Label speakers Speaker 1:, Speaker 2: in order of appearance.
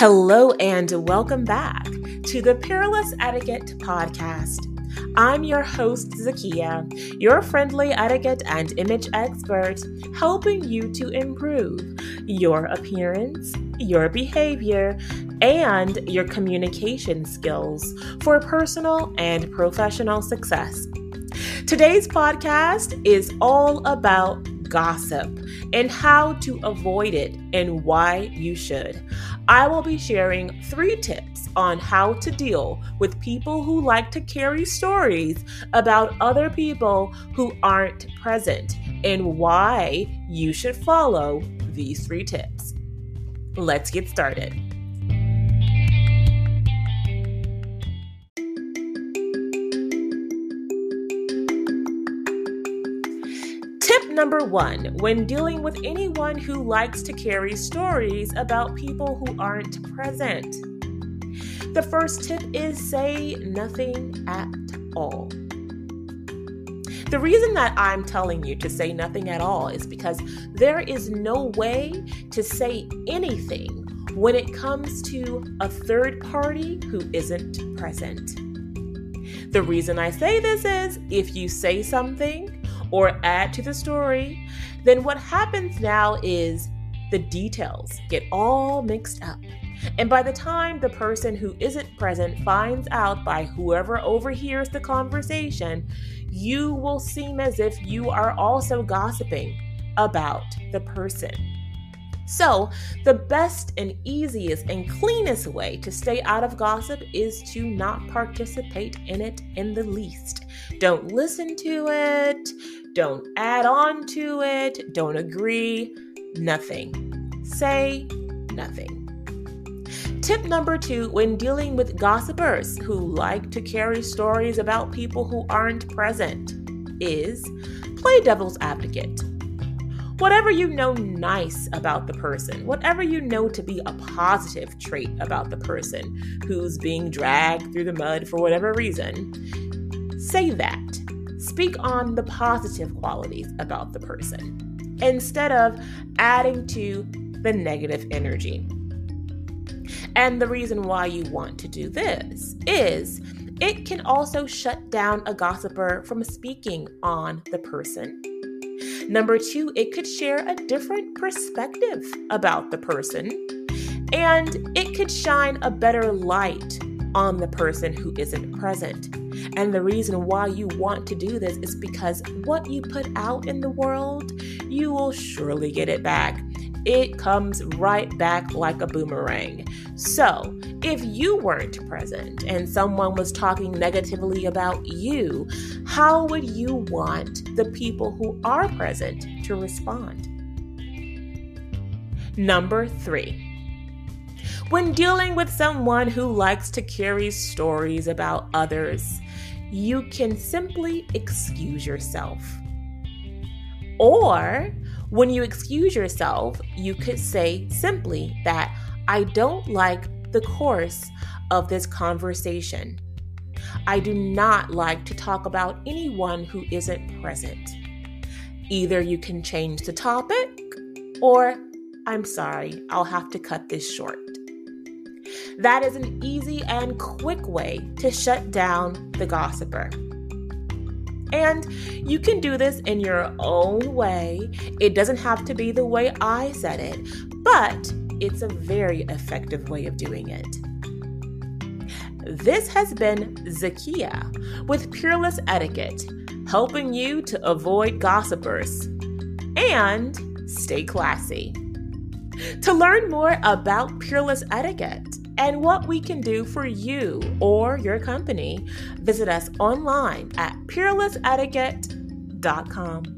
Speaker 1: Hello, and welcome back to the Peerless Etiquette Podcast. I'm your host, Zakia, your friendly etiquette and image expert, helping you to improve your appearance, your behavior, and your communication skills for personal and professional success. Today's podcast is all about gossip and how to avoid it and why you should. I will be sharing three tips on how to deal with people who like to carry stories about other people who aren't present and why you should follow these three tips. Let's get started. Number one when dealing with anyone who likes to carry stories about people who aren't present. The first tip is say nothing at all. The reason that I'm telling you to say nothing at all is because there is no way to say anything when it comes to a third party who isn't present. The reason I say this is if you say something or add to the story, then what happens now is the details get all mixed up. And by the time the person who isn't present finds out by whoever overhears the conversation, you will seem as if you are also gossiping about the person. So, the best and easiest and cleanest way to stay out of gossip is to not participate in it in the least. Don't listen to it, don't add on to it, don't agree, nothing. Say nothing. Tip number two when dealing with gossipers who like to carry stories about people who aren't present is play devil's advocate whatever you know nice about the person, whatever you know to be a positive trait about the person who's being dragged through the mud for whatever reason, say that. Speak on the positive qualities about the person instead of adding to the negative energy. And the reason why you want to do this is it can also shut down a gossiper from speaking on the person Number two, it could share a different perspective about the person, and it could shine a better light on the person who isn't present. And the reason why you want to do this is because what you put out in the world, you will surely get it back it comes right back like a boomerang. So, if you weren't present and someone was talking negatively about you, how would you want the people who are present to respond? Number three. When dealing with someone who likes to carry stories about others, you can simply excuse yourself. Or when you excuse yourself, you could say simply that I don't like the course of this conversation. I do not like to talk about anyone who isn't present. Either you can change the topic, or I'm sorry, I'll have to cut this short. That is an easy and quick way to shut down the gossiper. And you can do this in your own way. It doesn't have to be the way I said it, but it's a very effective way of doing it. This has been Zakia with Peerless Etiquette, helping you to avoid gossipers and stay classy. To learn more about Peerless Etiquette, and what we can do for you or your company, visit us online at peerlessetiquette.com.